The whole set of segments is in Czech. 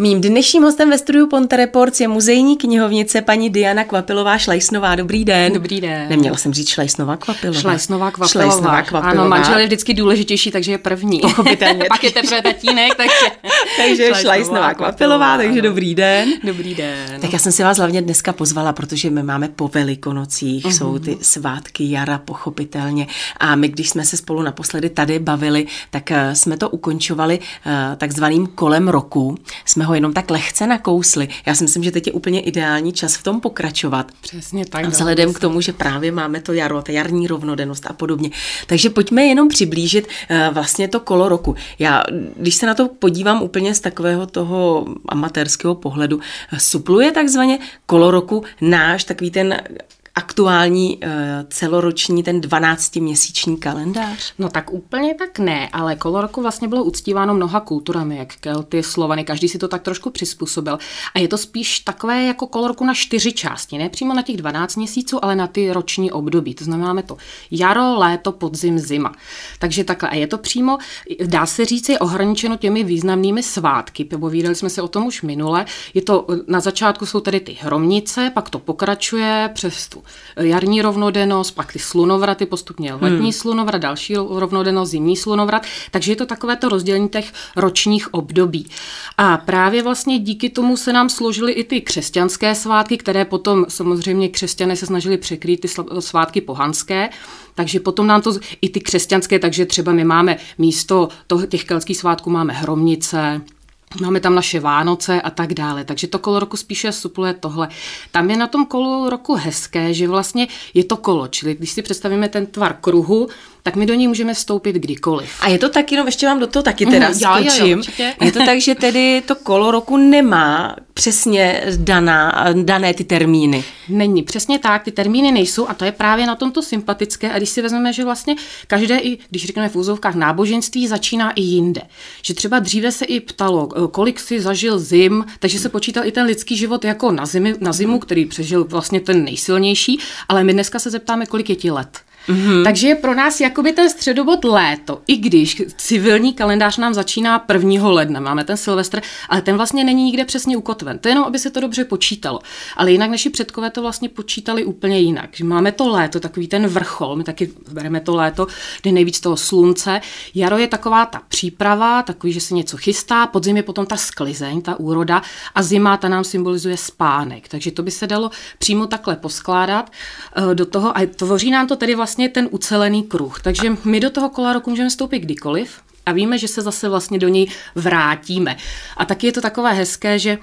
Mým dnešním hostem ve studiu Ponte Reports je muzejní knihovnice paní Diana Kvapilová Šlejsnová. Dobrý den. Dobrý den. Neměla jsem říct Šlejsnová Kvapilová. Šlejsnová Kvapilová. Šlejsnová Kvapilová. Ano, manžel je vždycky důležitější, takže je první. Pochopitelně. Pak je teprve tatínek, takže... takže Šlejsnová Kvapilová, takže dobrý den. Dobrý den. Tak já jsem si vás hlavně dneska pozvala, protože my máme po velikonocích, uh-huh. jsou ty svátky jara, pochopitelně. A my, když jsme se spolu naposledy tady bavili, tak eh, jsme to ukončovali eh, takzvaným kolem roku. Jsme ho jenom tak lehce nakousli. Já si myslím, že teď je úplně ideální čas v tom pokračovat. Přesně tak. A vzhledem k tomu, že právě máme to jaro, ta jarní rovnodennost a podobně. Takže pojďme jenom přiblížit uh, vlastně to kolo roku. Já, když se na to podívám úplně z takového toho amatérského pohledu, supluje takzvaně kolo roku náš takový ten aktuální uh, celoroční ten 12-měsíční kalendář? No tak úplně tak ne, ale kolo roku vlastně bylo uctíváno mnoha kulturami, jak Kelty, Slovany, každý si to tak trošku přizpůsobil. A je to spíš takové jako kolo roku na čtyři části, ne přímo na těch 12 měsíců, ale na ty roční období. To znamená, máme to jaro, léto, podzim, zima. Takže takhle. A je to přímo, dá se říct, je ohraničeno těmi významnými svátky. Povídali jsme se o tom už minule. Je to, na začátku jsou tedy ty hromnice, pak to pokračuje přes tu jarní rovnodennost, pak ty slunovraty, postupně letní hmm. slunovrat, další rovnodennost, zimní slunovrat, takže je to takové to rozdělení těch ročních období. A právě vlastně díky tomu se nám složily i ty křesťanské svátky, které potom samozřejmě křesťané se snažili překrýt ty svátky pohanské, takže potom nám to, i ty křesťanské, takže třeba my máme místo toho, těch keltských svátků máme hromnice, Máme tam naše Vánoce a tak dále, takže to kolo roku spíše supluje tohle. Tam je na tom kolo roku hezké, že vlastně je to kolo, čili když si představíme ten tvar kruhu, tak my do ní můžeme vstoupit kdykoliv. A je to tak, jenom ještě vám do toho taky teda mm, skočím. Jo, jo, je to tak, že tedy to kolo roku nemá přesně daná, dané ty termíny. Není, přesně tak, ty termíny nejsou a to je právě na tomto sympatické. A když si vezmeme, že vlastně každé, i když řekneme v úzovkách náboženství, začíná i jinde. Že třeba dříve se i ptalo, kolik si zažil zim, takže se počítal i ten lidský život jako na, zimy, na zimu, který přežil vlastně ten nejsilnější, ale my dneska se zeptáme, kolik je ti let. Mm-hmm. Takže je pro nás jakoby ten středobod léto, i když civilní kalendář nám začíná 1. ledna, máme ten Silvestr, ale ten vlastně není nikde přesně ukotven. To je jenom, aby se to dobře počítalo. Ale jinak naši předkové to vlastně počítali úplně jinak. Že máme to léto, takový ten vrchol, my taky bereme to léto, kdy nejvíc toho slunce. Jaro je taková ta příprava, takový, že se něco chystá, podzim je potom ta sklizeň, ta úroda a zima ta nám symbolizuje spánek. Takže to by se dalo přímo takhle poskládat eh, do toho a tvoří nám to tedy vlastně vlastně ten ucelený kruh. Takže my do toho kola roku můžeme vstoupit kdykoliv a víme, že se zase vlastně do něj vrátíme. A taky je to takové hezké, že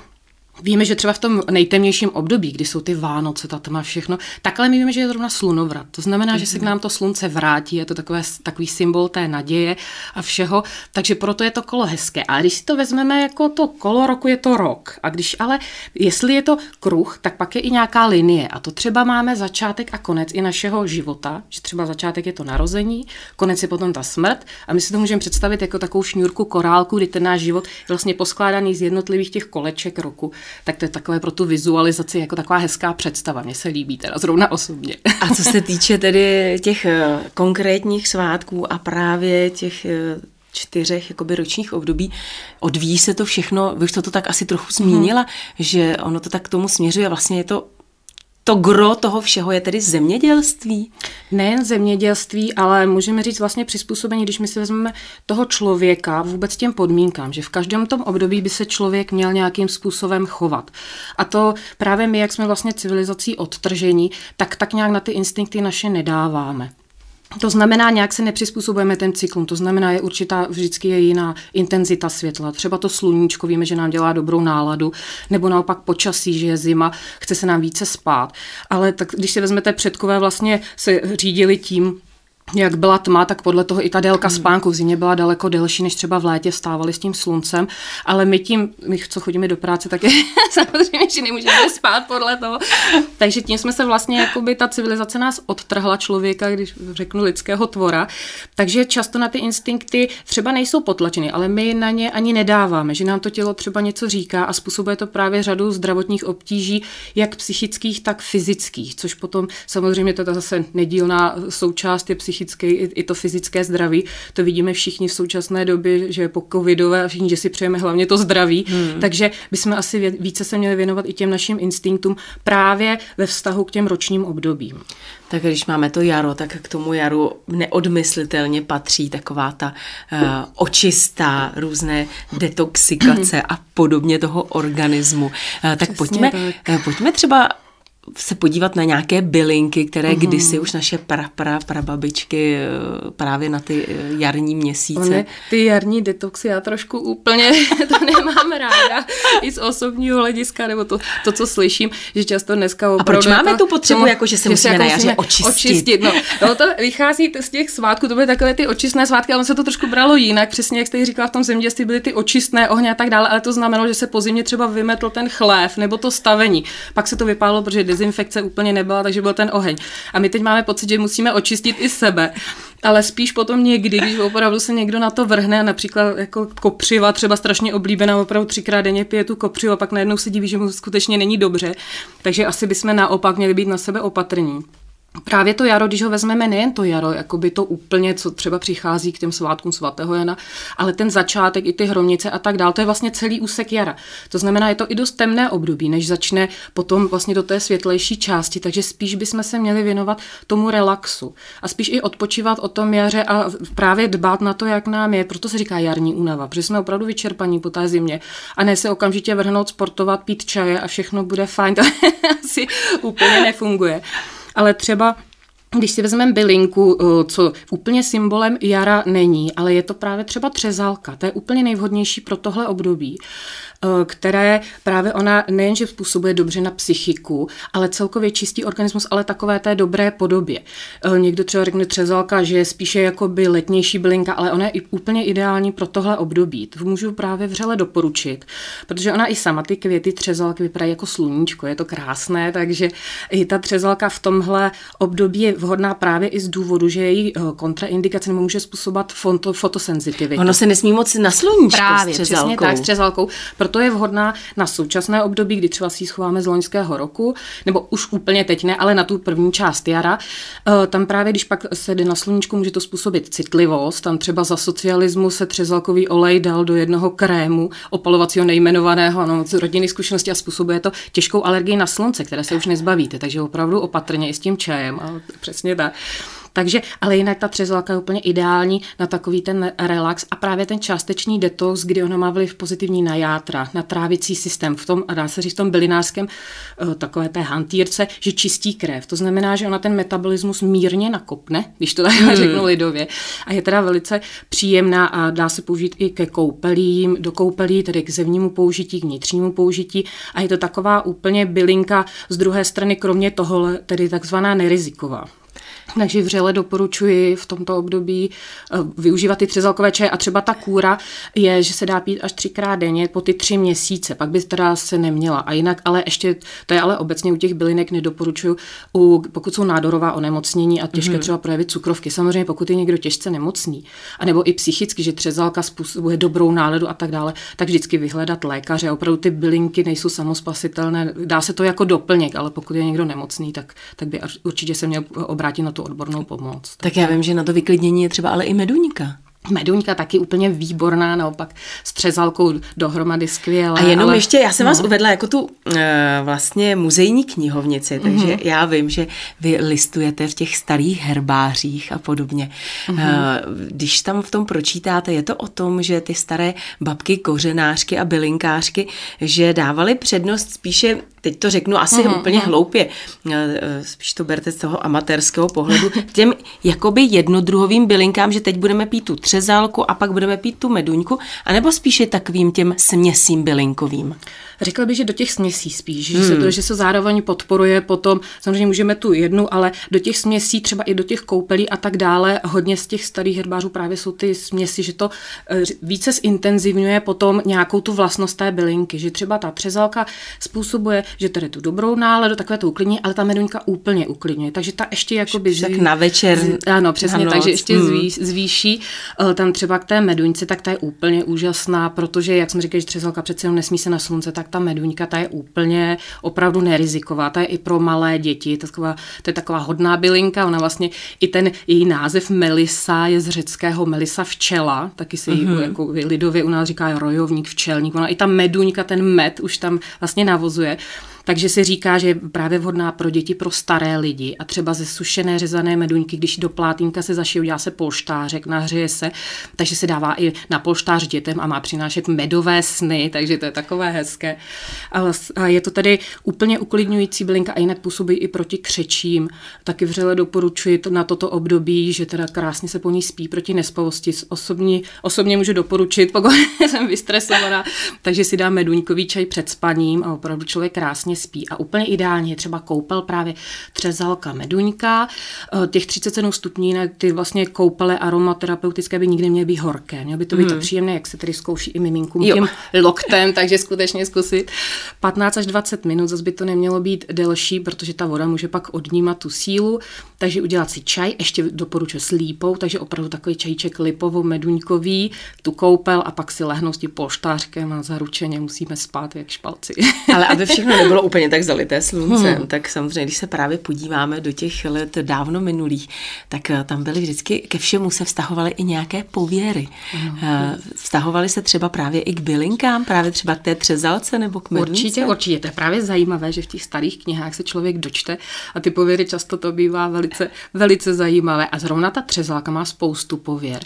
Víme, že třeba v tom nejtemnějším období, kdy jsou ty Vánoce, ta tma, všechno, takhle my víme, že je zrovna slunovrat. To znamená, že se k nám to slunce vrátí, je to takové, takový symbol té naděje a všeho, takže proto je to kolo hezké. A když si to vezmeme jako to kolo roku, je to rok. A když ale, jestli je to kruh, tak pak je i nějaká linie. A to třeba máme začátek a konec i našeho života, že třeba začátek je to narození, konec je potom ta smrt. A my si to můžeme představit jako takovou šňůrku korálku, kdy ten náš život je vlastně poskládaný z jednotlivých těch koleček roku tak to je takové pro tu vizualizaci jako taková hezká představa. Mně se líbí teda zrovna osobně. A co se týče tedy těch eh, konkrétních svátků a právě těch eh, čtyřech jakoby ročních období. Odvíjí se to všechno, vy už to, to tak asi trochu zmínila, hmm. že ono to tak k tomu směřuje, vlastně je to to gro toho všeho je tedy zemědělství? Nejen zemědělství, ale můžeme říct vlastně přizpůsobení, když my si vezmeme toho člověka vůbec těm podmínkám, že v každém tom období by se člověk měl nějakým způsobem chovat. A to právě my, jak jsme vlastně civilizací odtržení, tak tak nějak na ty instinkty naše nedáváme. To znamená, nějak se nepřizpůsobujeme ten cyklům, to znamená, je určitá, vždycky je jiná intenzita světla. Třeba to sluníčko, víme, že nám dělá dobrou náladu, nebo naopak počasí, že je zima, chce se nám více spát. Ale tak, když si vezmete předkové, vlastně se řídili tím, jak byla tma, tak podle toho i ta délka spánku. V zimě byla daleko delší, než třeba v létě vstávali s tím sluncem, ale my tím, my co chodíme do práce, tak je samozřejmě, že nemůžeme spát podle toho. Takže tím jsme se vlastně, jakoby ta civilizace nás odtrhla člověka, když řeknu lidského tvora, takže často na ty instinkty třeba nejsou potlačeny, ale my na ně ani nedáváme, že nám to tělo třeba něco říká a způsobuje to právě řadu zdravotních obtíží, jak psychických, tak fyzických, což potom samozřejmě to je zase nedílná součást je psychických psychické, i, i to fyzické zdraví. To vidíme všichni v současné době, že po covidové a všichni, že si přejeme hlavně to zdraví. Hmm. Takže bychom asi více se měli věnovat i těm našim instinktům právě ve vztahu k těm ročním obdobím. Tak když máme to jaro, tak k tomu jaru neodmyslitelně patří taková ta uh, očistá, různé detoxikace a podobně toho organismu. Uh, tak pojďme, tak. Uh, pojďme třeba se podívat na nějaké bylinky, které mm. kdysi už naše pra, pra, prababičky eh, právě na ty eh, jarní měsíce. One, ty jarní detoxy já trošku úplně to nemám ráda i z osobního hlediska, nebo to, to co slyším, že často dneska opravdu... A proč máme jako, tu potřebu, tomu, jako že se musíme jako na jaře očistit? očistit no. no. to vychází z těch svátků, to byly takové ty očistné svátky, ale se to trošku bralo jinak, přesně jak jste říkala v tom zemědělství, byly ty očistné ohně a tak dále, ale to znamenalo, že se po zimě třeba vymetl ten chlév nebo to stavení. Pak se to vypálilo, protože dezinfekce úplně nebyla, takže byl ten oheň. A my teď máme pocit, že musíme očistit i sebe. Ale spíš potom někdy, když opravdu se někdo na to vrhne, například jako kopřiva, třeba strašně oblíbená, opravdu třikrát denně pije tu kopřivu a pak najednou se diví, že mu skutečně není dobře. Takže asi bychom naopak měli být na sebe opatrní. Právě to jaro, když ho vezmeme, nejen to jaro, jako by to úplně, co třeba přichází k těm svátkům svatého Jana, ale ten začátek, i ty hromnice a tak dál, to je vlastně celý úsek jara. To znamená, je to i dost temné období, než začne potom vlastně do té světlejší části, takže spíš bychom se měli věnovat tomu relaxu a spíš i odpočívat o tom jaře a právě dbát na to, jak nám je. Proto se říká jarní únava, protože jsme opravdu vyčerpaní po té zimě a ne se okamžitě vrhnout sportovat, pít čaje a všechno bude fajn. To asi úplně nefunguje ale třeba když si vezmeme bylinku, eh, co úplně symbolem jara není, ale je to právě třeba třezalka. To je úplně nejvhodnější pro tohle období. Eh, které právě ona nejenže způsobuje dobře na psychiku, ale celkově čistý organismus, ale takové té dobré podobě. Eh, někdo třeba řekne třezalka, že je spíše jako by letnější bylinka, ale ona je úplně ideální pro tohle období. To můžu právě vřele doporučit, protože ona i sama ty květy třezalky vypadají jako sluníčko, je to krásné, takže i ta třezalka v tomhle období je vhodná právě i z důvodu, že její eh, kontraindikace může způsobovat fotosenzitivitu. Ono se nesmí moc na sluníčko právě, s třezalkou. Přesně tak, s třezalkou, proto je vhodná na současné období, kdy třeba si ji schováme z loňského roku, nebo už úplně teď ne, ale na tu první část jara. Eh, tam právě, když pak se jde na sluníčku, může to způsobit citlivost. Tam třeba za socialismu se třezalkový olej dal do jednoho krému opalovacího nejmenovaného, no, z rodinných zkušeností a způsobuje to těžkou alergii na slunce, které se už nezbavíte. Takže opravdu opatrně i s tím čajem. A přesně tak. Takže, ale jinak ta třezalka je úplně ideální na takový ten relax a právě ten částečný detox, kdy ona má vliv pozitivní na játra, na trávicí systém, v tom, a dá se říct v tom bylinářském eh, takové té hantýrce, že čistí krev. To znamená, že ona ten metabolismus mírně nakopne, když to tak hmm. řeknu lidově. A je teda velice příjemná a dá se použít i ke koupelím, do koupelí, tedy k zevnímu použití, k vnitřnímu použití. A je to taková úplně bylinka z druhé strany, kromě toho, tedy takzvaná neriziková. Takže vřele doporučuji v tomto období eh, využívat ty třezalkové čaje a třeba ta kůra je, že se dá pít až třikrát denně po ty tři měsíce, pak by teda se neměla. A jinak ale ještě, to je ale obecně u těch bylinek nedoporučuju, u, pokud jsou nádorová onemocnění a těžké mm-hmm. třeba projevit cukrovky. Samozřejmě pokud je někdo těžce nemocný, anebo i psychicky, že třezalka způsobuje dobrou náladu a tak dále, tak vždycky vyhledat lékaře. Opravdu ty bylinky nejsou samospasitelné, dá se to jako doplněk, ale pokud je někdo nemocný, tak, tak by určitě se měl obrátit na tu odbornou pomoc. Tak já vím, že na to vyklidnění je třeba ale i meduňka. Meduňka taky úplně výborná, naopak s třezalkou dohromady skvěle. A jenom ale... ještě, já jsem no. vás uvedla jako tu uh, vlastně muzejní knihovnici, takže mm-hmm. já vím, že vy listujete v těch starých herbářích a podobně. Mm-hmm. Uh, když tam v tom pročítáte, je to o tom, že ty staré babky, kořenářky a bylinkářky, že dávali přednost spíše teď to řeknu asi mm-hmm. úplně mhm. hloupě, eh, spíš to berte z toho amatérského pohledu, těm jakoby jednodruhovým bylinkám, že teď budeme pít tu třezálku a pak budeme pít tu meduňku, anebo spíše takovým těm směsím bylinkovým? Řekla bych, že do těch směsí spíš, hmm. že, se to, že se zároveň podporuje potom, samozřejmě můžeme tu jednu, ale do těch směsí, třeba i do těch koupelí a tak dále, hodně z těch starých herbářů právě jsou ty směsi, že to eh, více zintenzivňuje potom nějakou tu vlastnost té bylinky, že třeba ta třezalka způsobuje, že tady tu dobrou náladu, takové to uklidní, ale ta meduňka úplně uklidňuje, takže ta ještě jako by tak na večer. Z, ano, přesně, takže ještě hmm. zví, zvýší. Tam třeba k té meduňce, tak ta je úplně úžasná, protože, jak jsme říkali, že třezalka přece jenom nesmí se na slunce, tak ta meduňka, ta je úplně opravdu neriziková, ta je i pro malé děti, to je taková, to je taková hodná bylinka, ona vlastně i ten její název Melisa je z řeckého Melisa včela, taky se jí mm-hmm. jako lidově u nás říká rojovník, včelník, ona i ta meduňka, ten med už tam vlastně navozuje. Takže se říká, že je právě vhodná pro děti, pro staré lidi a třeba ze sušené řezané meduňky, když do plátínka se zašije, udělá se polštářek, nahřeje se, takže se dává i na polštář dětem a má přinášet medové sny, takže to je takové hezké. A je to tedy úplně uklidňující bylinka a jinak působí i proti křečím. Taky vřele doporučuji na toto období, že teda krásně se po ní spí proti nespavosti. Osobně, osobně můžu doporučit, pokud jsem vystresovaná, takže si dám meduňkový čaj před spaním a opravdu člověk krásně krásně spí. A úplně ideálně je třeba koupel právě třezalka meduňka, eh, těch 37 stupní, ty vlastně koupele aromaterapeutické by nikdy měly být horké. Mělo by to být hmm. příjemné, jak se tedy zkouší i miminkům jo. tím loktem, takže skutečně zkusit. 15 až 20 minut, zase by to nemělo být delší, protože ta voda může pak odnímat tu sílu, takže udělat si čaj, ještě doporučuji s lípou, takže opravdu takový čajíček lipovo meduňkový, tu koupel a pak si lehnout s tím polštářkem a zaručeně musíme spát jak špalci. Ale aby všechno nebylo úplně tak zalité sluncem, hmm. tak samozřejmě, když se právě podíváme do těch let dávno minulých, tak eh, tam byly vždycky, ke všemu se vztahovaly i nějaké pověry. Hmm. Vztahovaly se třeba právě i k bylinkám, právě třeba k té třezalce nebo k medunce? Určitě, určitě. To je právě zajímavé, že v těch starých knihách se člověk dočte a ty pověry často to bývá velice, velice zajímavé. A zrovna ta třezalka má spoustu pověr.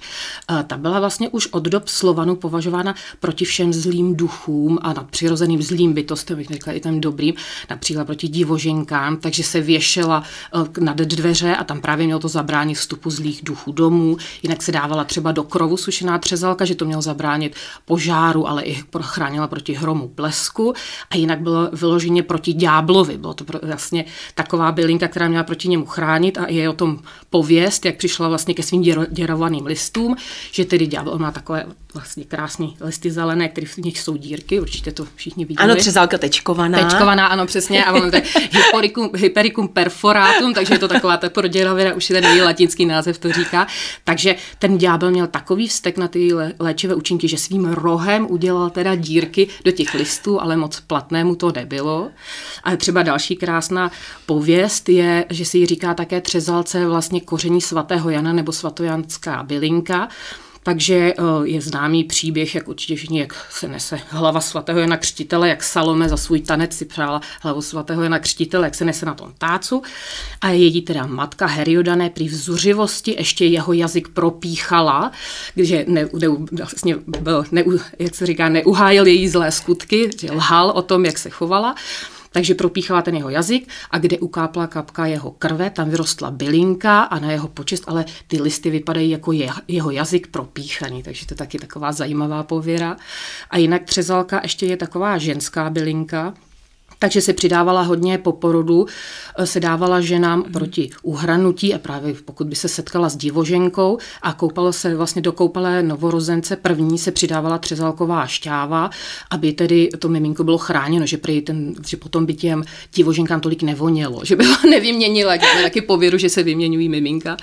Eh, ta byla vlastně už od dob Slovanu považována proti všem zlým duchům a nadpřirozeným zlým bytostem, bych řekla i ten dobrý dobrým, například proti divoženkám, takže se věšela eh, nad dveře a tam právě mělo to zabránit vstupu zlých duchů domů. Jinak se dávala třeba do krovu sušená třezalka, že to mělo zabránit požáru, ale i chránila proti hromu blesku. A jinak bylo vyloženě proti ďáblovi. Bylo to vlastně taková bylinka, která měla proti němu chránit a je o tom pověst, jak přišla vlastně ke svým děrovaným listům, že tedy ďábel má takové vlastně krásné listy zelené, které v nich jsou dírky, určitě to všichni vidí. Ano, třezálka tečkovaná. Tečkovaná, ano, přesně, a ono to je hypericum, hypericum perforatum, takže je to taková ta proděravina, už je ten její latinský název to říká. Takže ten ďábel měl takový vztek na ty léčivé účinky, že svým rohem udělal teda dírky do těch listů, ale moc platnému to nebylo. A třeba další krásná pověst je, že si ji říká také třezalce vlastně koření svatého Jana nebo svatojanská bylinka, takže eh, je známý příběh, jak určitě všichni, jak se nese hlava svatého Jana Křtitele, jak Salome za svůj tanec si přála hlavu svatého Jana Křtitele, jak se nese na tom tácu. A její teda matka Heriodané při vzuřivosti ještě jeho jazyk propíchala, když ne, ne, vlastně byl, ne, jak se říká, neuhájil její zlé skutky, že lhal o tom, jak se chovala. Takže propíchala ten jeho jazyk a kde ukápla kapka jeho krve, tam vyrostla bylinka a na jeho počest, ale ty listy vypadají jako je, jeho jazyk propíchaný, takže to je taky taková zajímavá pověra. A jinak třezalka ještě je taková ženská bylinka, takže se přidávala hodně po porodu, eh, se dávala ženám mm. proti uhranutí a právě pokud by se setkala s divoženkou a koupalo se vlastně do koupelé novorozence první se přidávala třezalková šťáva, aby tedy to miminko bylo chráněno, že, prý ten, že potom by těm divoženkám tolik nevonělo, že by ho nevyměnila, taky pověru, že se vyměňují miminka,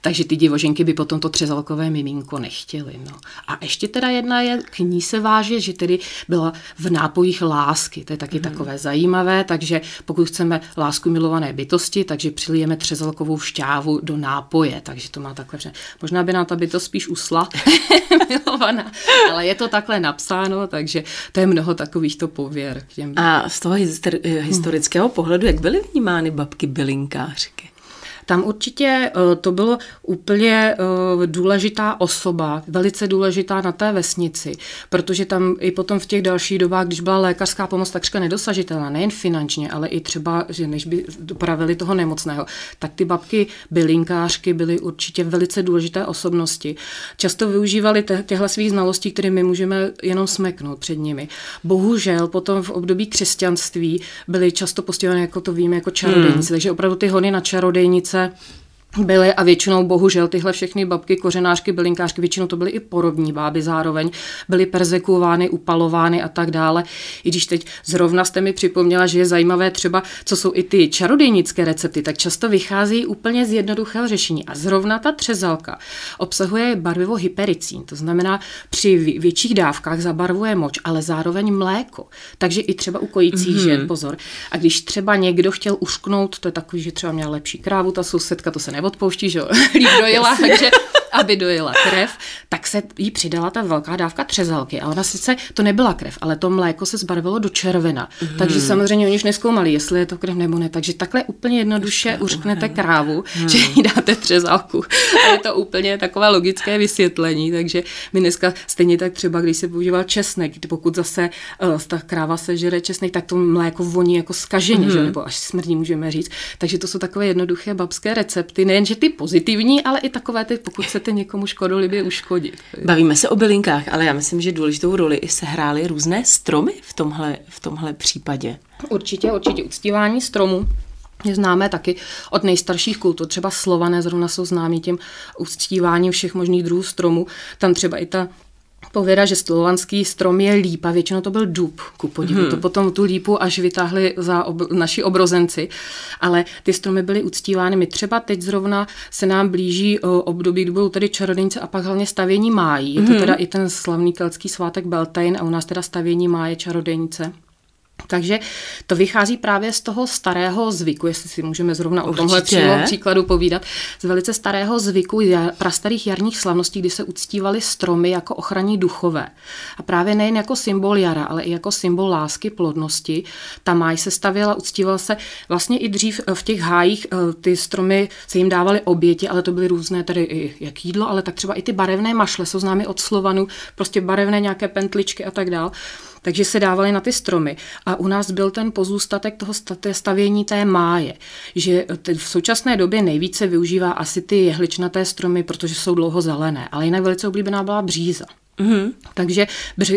takže ty divoženky by potom to třezalkové miminko nechtěly. No. A ještě teda jedna je, k ní se váže, že tedy byla v nápojích lásky, to je taky mm. takové zajímavé zajímavé, takže pokud chceme lásku milované bytosti, takže přilijeme třezalkovou šťávu do nápoje, takže to má takhle. Možná by nám ta bytost spíš usla milovaná, ale je to takhle napsáno, takže to je mnoho takovýchto pověr. A z toho historického pohledu, jak byly vnímány babky bylinkářky? Tam určitě eh, to bylo úplně eh, důležitá osoba, velice důležitá na té vesnici, protože tam i potom v těch dalších dobách, když byla lékařská pomoc takřka nedosažitelná, nejen finančně, ale i třeba, že než by dopravili toho nemocného, tak ty babky bylinkářky byly určitě velice důležité osobnosti. Často využívali těchto svých znalostí, které my můžeme jenom smeknout před nimi. Bohužel potom v období křesťanství byly často postihovány, jako to víme, jako čarodejnice, hmm. takže opravdu ty hony na čarodejnice Ganze byly a většinou bohužel tyhle všechny babky, kořenářky, bylinkářky, většinou to byly i porodní báby zároveň, byly persekuovány, upalovány a tak dále. I když teď zrovna jste mi připomněla, že je zajímavé třeba, co jsou i ty čarodejnické recepty, tak často vychází úplně z jednoduchého řešení. A zrovna ta třezalka obsahuje barvivo hypericín, to znamená při větších dávkách zabarvuje moč, ale zároveň mléko. Takže i třeba u kojících mm-hmm. žen, pozor. A když třeba někdo chtěl ušknout, to je takový, že třeba měla lepší krávu, ta sousedka, to se neodpouští, že jo, líp dojela, takže aby dojela krev, tak se jí přidala ta velká dávka třezalky. A ona sice, to nebyla krev, ale to mléko se zbarvilo do červena. Mm. Takže samozřejmě oni už neskoumali, jestli je to krev nebo ne. Takže takhle úplně jednoduše uřknete krávu, mm. že jí dáte třezalku. A je to úplně takové logické vysvětlení. Takže my dneska stejně tak třeba, když se používal česnek, pokud zase uh, ta kráva se žere česnek, tak to mléko voní jako skaženě, mm. že? nebo až smrdí můžeme říct. Takže to jsou takové jednoduché babské recepty, nejenže ty pozitivní, ale i takové ty, pokud se chcete někomu škodolibě uškodit. Bavíme se o bylinkách, ale já myslím, že důležitou roli i sehrály různé stromy v tomhle, v tomhle případě. Určitě, určitě uctívání stromů je známé taky od nejstarších kultur. Třeba slované zrovna jsou známí tím uctíváním všech možných druhů stromů. Tam třeba i ta pověda, že slovanský strom je lípa, většinou to byl dub, ku podivu. Hmm. To potom tu lípu až vytáhli za ob- naši obrozenci, ale ty stromy byly uctívány. My třeba teď zrovna se nám blíží o, období, kdy budou tedy čarodějnice a pak hlavně stavění májí. Je to hmm. teda i ten slavný keltský svátek Beltane a u nás teda stavění máje čarodějnice. Takže to vychází právě z toho starého zvyku, jestli si můžeme zrovna o tomhle příkladu povídat, z velice starého zvyku prastarých jarních slavností, kdy se uctívaly stromy jako ochranní duchové. A právě nejen jako symbol jara, ale i jako symbol lásky, plodnosti. Ta máj se stavěla, uctíval se vlastně i dřív v těch hájích, eh, ty stromy se jim dávaly oběti, ale to byly různé tady i jak jídlo, ale tak třeba i ty barevné mašle jsou známy od Slovanu, prostě barevné nějaké pentličky a tak dál takže se dávaly na ty stromy. A u nás byl ten pozůstatek toho stavění té máje, že v současné době nejvíce využívá asi ty jehličnaté stromy, protože jsou dlouho zelené, ale jinak velice oblíbená byla bříza. Mm-hmm. Takže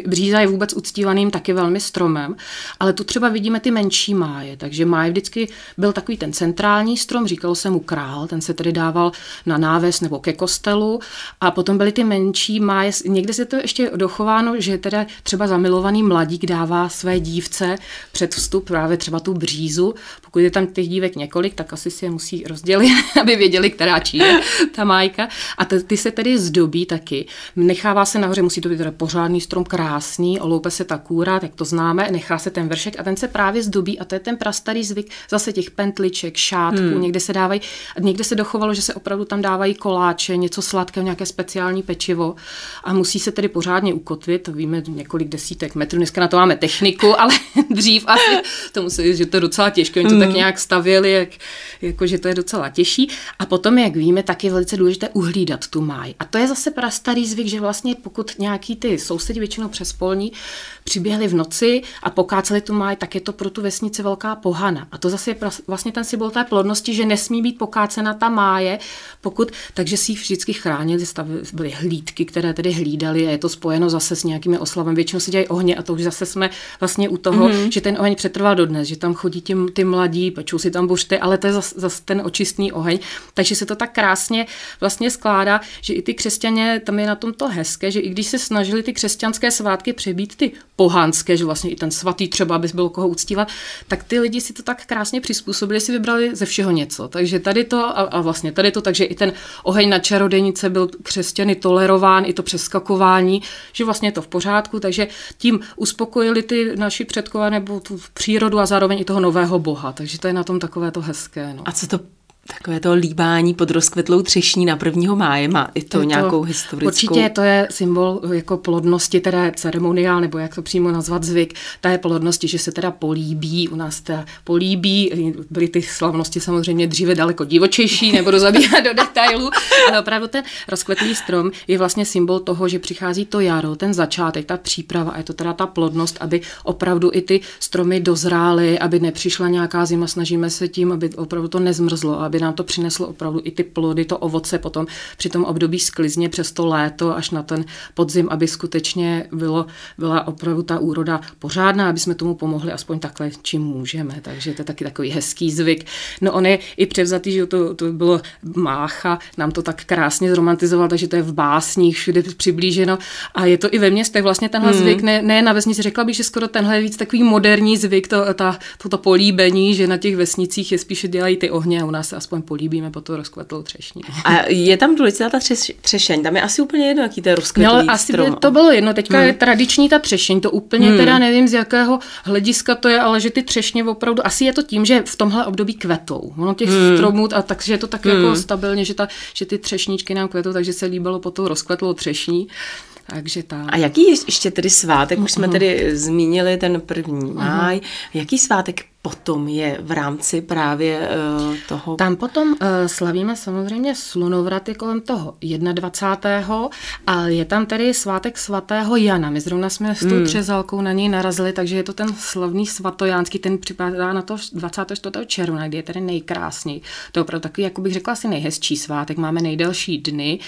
bříza je vůbec uctívaným taky velmi stromem, ale tu třeba vidíme ty menší máje. Takže máje vždycky byl takový ten centrální strom, říkalo se mu král, ten se tedy dával na náves nebo ke kostelu a potom byly ty menší máje. Někde se to ještě dochováno, že teda třeba zamilovaný mladík dává své dívce před vstup právě třeba tu břízu. Pokud je tam těch dívek několik, tak asi si je musí rozdělit, aby věděli, která čí je ta májka. A ty se tedy zdobí taky. Nechává se nahoře musí to být teda pořádný strom, krásný, oloupe se ta kůra, tak to známe, nechá se ten vršek a ten se právě zdobí a to je ten prastarý zvyk zase těch pentliček, šátků, hmm. někde se dávají, někde se dochovalo, že se opravdu tam dávají koláče, něco sladkého, nějaké speciální pečivo a musí se tedy pořádně ukotvit, to víme několik desítek metrů, dneska na to máme techniku, ale dřív asi to musí, že to je docela těžké, oni to hmm. tak nějak stavěli, jak, jako, že to je docela těžší a potom, jak víme, tak je velice důležité uhlídat tu máj. A to je zase prastarý zvyk, že vlastně pokud nějaký ty sousedi většinou přes polní přiběhli v noci a pokáceli tu máj, tak je to pro tu vesnici velká pohana. A to zase je vlastně ten symbol té plodnosti, že nesmí být pokácena ta máje, pokud, takže si ji vždycky chránili, byly hlídky, které tedy hlídali a je to spojeno zase s nějakými oslavami. Většinou se dělají ohně a to už zase jsme vlastně u toho, mm-hmm. že ten oheň přetrval dodnes, že tam chodí tím, ty mladí, pečou si tam buřty, ale to je zase zas ten očistný oheň. Takže se to tak krásně vlastně skládá, že i ty křesťané, tam je na tom to hezké, že i když se snažili ty křesťanské svátky přebít ty pohanské, že vlastně i ten svatý třeba, aby bylo koho uctívat, tak ty lidi si to tak krásně přizpůsobili, si vybrali ze všeho něco. Takže tady to a, a vlastně tady to, takže i ten oheň na čarodejnice byl křesťany tolerován, i to přeskakování, že vlastně je to v pořádku, takže tím uspokojili ty naši předkové nebo tu přírodu a zároveň i toho nového boha. Takže to je na tom takové to hezké. No. A co to takové to líbání pod rozkvetlou třešní na 1. máje má i to, to nějakou historickou... Určitě to je symbol jako plodnosti, teda ceremoniál, nebo jak to přímo nazvat zvyk, té plodnosti, že se teda políbí, u nás teda políbí, byly ty slavnosti samozřejmě dříve daleko divočejší, nebudu zabíhat do detailů, ale opravdu ten rozkvetlý strom je vlastně symbol toho, že přichází to jaro, ten začátek, ta příprava, a je to teda ta plodnost, aby opravdu i ty stromy dozrály, aby nepřišla nějaká zima, snažíme se tím, aby opravdu to nezmrzlo, aby nám to přineslo opravdu i ty plody, to ovoce potom při tom období sklizně přes to léto až na ten podzim, aby skutečně bylo, byla opravdu ta úroda pořádná, aby jsme tomu pomohli aspoň takhle, čím můžeme. Takže to je taky takový hezký zvyk. No on je i převzatý, že to, to bylo Mácha, nám to tak krásně zromantizoval, takže to je v básních všude přiblíženo a je to i ve městech vlastně tenhle hmm. zvyk, ne, ne na vesnici, řekla bych, že skoro tenhle je víc takový moderní zvyk, to, ta, toto políbení, že na těch vesnicích je spíše dělají ty ohně a u nás se aspoň políbíme po to rozkvetlou třešní. A je tam důležitá ta třeš, třešeň, tam je asi úplně jedno, jaký to je rozkvetlý no, asi by to bylo jedno, teďka hmm. je tradiční ta třešeň, to úplně hmm. teda nevím z jakého hlediska to je, ale že ty třešně opravdu, asi je to tím, že v tomhle období kvetou. Ono těch hmm. stromů, a takže je to tak jako hmm. jako stabilně, že, ta, že ty třešničky nám kvetou, takže se líbilo po tou rozkvetlou třešní. Takže tak. A jaký je ještě tedy svátek? Už jsme tedy zmínili ten první máj. Uh-huh. Jaký svátek potom je v rámci právě uh, toho? Tam potom uh, slavíme samozřejmě slunovraty kolem toho 21. a je tam tedy svátek svatého Jana. My zrovna jsme s tou hmm. třezalkou na něj narazili, takže je to ten slavný svatojánský, ten připadá na to 24. června, kdy je tedy nejkrásněji. To je opravdu takový, jako bych řekla, asi nejhezčí svátek. Máme nejdelší dny,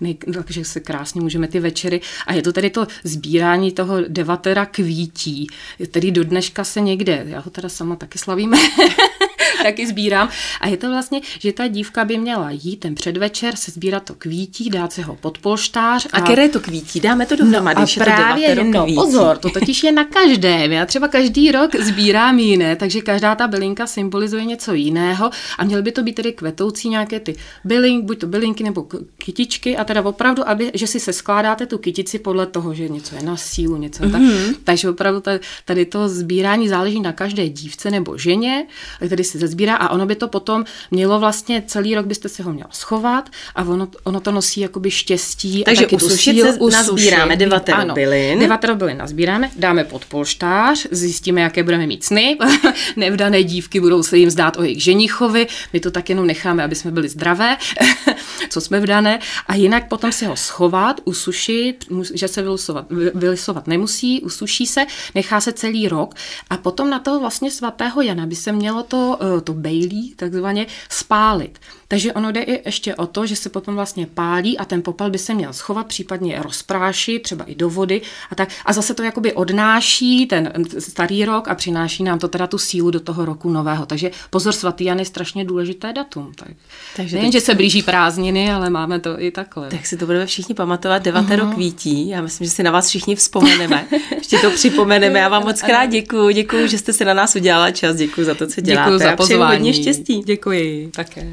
nej, takže se krásně můžeme ty večery. A je to tedy to sbírání toho devatera kvítí, který do dneška se někde, já ho teda sama taky slavíme, taky sbírám. A je to vlastně, že ta dívka by měla jít ten předvečer, se sbírat to kvítí, dát si ho pod polštář. A, a které to kvítí? Dáme to dohromady, no, a právě, to no, pozor, to totiž je na každém. Já třeba každý rok sbírám jiné, takže každá ta bylinka symbolizuje něco jiného a měly by to být tedy kvetoucí nějaké ty bylink, buď to bylinky nebo kytičky a teda opravdu, aby, že si se skládáte tu kytici podle toho, že něco je na sílu, něco mm-hmm. tak. Mhm. Takže opravdu tady to sbírání záleží na každé dívce nebo ženě, který se zezbírá a ono by to potom mělo vlastně celý rok byste si ho měl schovat a ono, ono to nosí jakoby štěstí. Takže a taky usušit se nazbíráme devatero bylin. Devatero bylin nazbíráme, dáme pod polštář, zjistíme, jaké budeme mít sny. Nevdané dívky budou se jim zdát o jejich ženichovi, my to tak jenom necháme, aby jsme byli zdravé, co jsme vdané. A jinak potom si ho schovat, usušit, že se vylisovat, vylisovat nemusí, usuší se, nechá se celý rok a potom na to vlastně svatého Jana by se mělo to, to bejlí takzvaně spálit. Takže ono jde i ještě o to, že se potom vlastně pálí a ten popel by se měl schovat, případně rozprášit, třeba i do vody a tak. A zase to jakoby odnáší ten starý rok a přináší nám to teda tu sílu do toho roku nového. Takže pozor, svatý Jan je strašně důležité datum. Tak. Takže Nejen, teď... že se blíží prázdniny, ale máme to i takhle. Tak si to budeme všichni pamatovat. Devatero uh-huh. kvítí. Já myslím, že si na vás všichni vzpomeneme. Ještě to připomeneme. Já vám moc krát děkuji. Děkuji, že jste se na nás udělala čas. Děkuji za to, co děláte. Děkuji za pozvání. hodně štěstí. Děkuji také.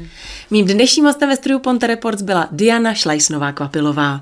Mým dnešním hostem ve studiu Ponte Reports byla Diana Šlajsnová-Kvapilová.